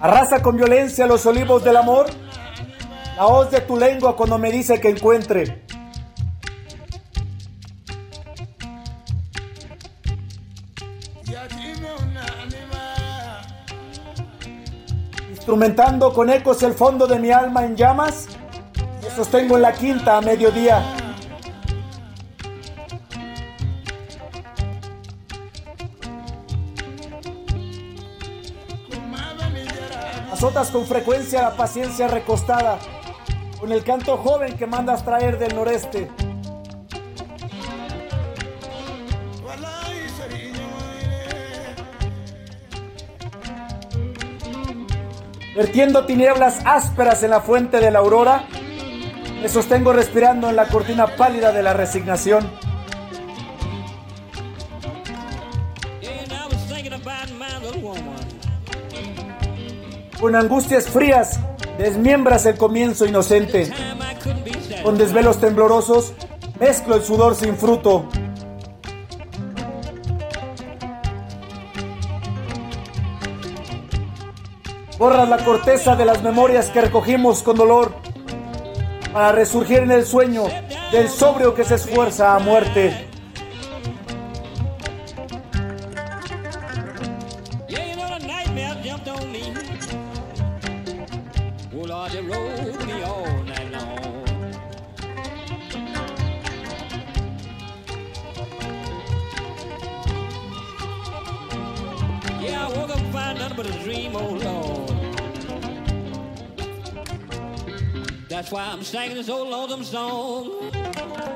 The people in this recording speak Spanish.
Arrasa con violencia los olivos del amor. La hoz de tu lengua cuando me dice que encuentre. Instrumentando con ecos el fondo de mi alma en llamas, me sostengo en la quinta a mediodía. Azotas con frecuencia la paciencia recostada, con el canto joven que mandas traer del noreste. Vertiendo tinieblas ásperas en la fuente de la aurora, me sostengo respirando en la cortina pálida de la resignación. Con angustias frías desmiembras el comienzo inocente. Con desvelos temblorosos mezclo el sudor sin fruto. Borras la corteza de las memorias que recogimos con dolor para resurgir en el sueño del sobrio que se esfuerza a muerte. Marty rode me all night long. Yeah, I woke up find nothing but a dream, oh Lord. That's why I'm singing this old lonesome song.